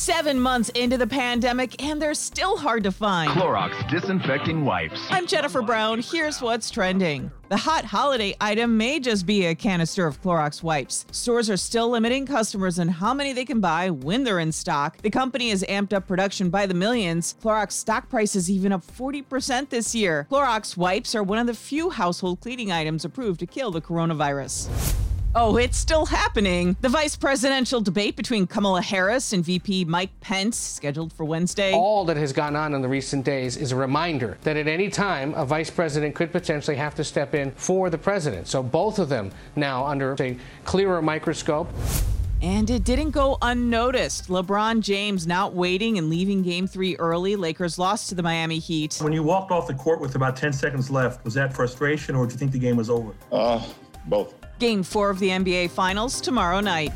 Seven months into the pandemic, and they're still hard to find. Clorox disinfecting wipes. I'm Jennifer Brown. Here's what's trending. The hot holiday item may just be a canister of Clorox wipes. Stores are still limiting customers on how many they can buy when they're in stock. The company has amped up production by the millions. Clorox stock prices even up 40% this year. Clorox wipes are one of the few household cleaning items approved to kill the coronavirus. Oh, it's still happening. The vice presidential debate between Kamala Harris and VP Mike Pence, scheduled for Wednesday. All that has gone on in the recent days is a reminder that at any time a vice president could potentially have to step in for the president. So both of them now under a clearer microscope. And it didn't go unnoticed. LeBron James not waiting and leaving game three early. Lakers lost to the Miami Heat. When you walked off the court with about 10 seconds left, was that frustration or did you think the game was over? Uh, both. Game four of the NBA Finals tomorrow night.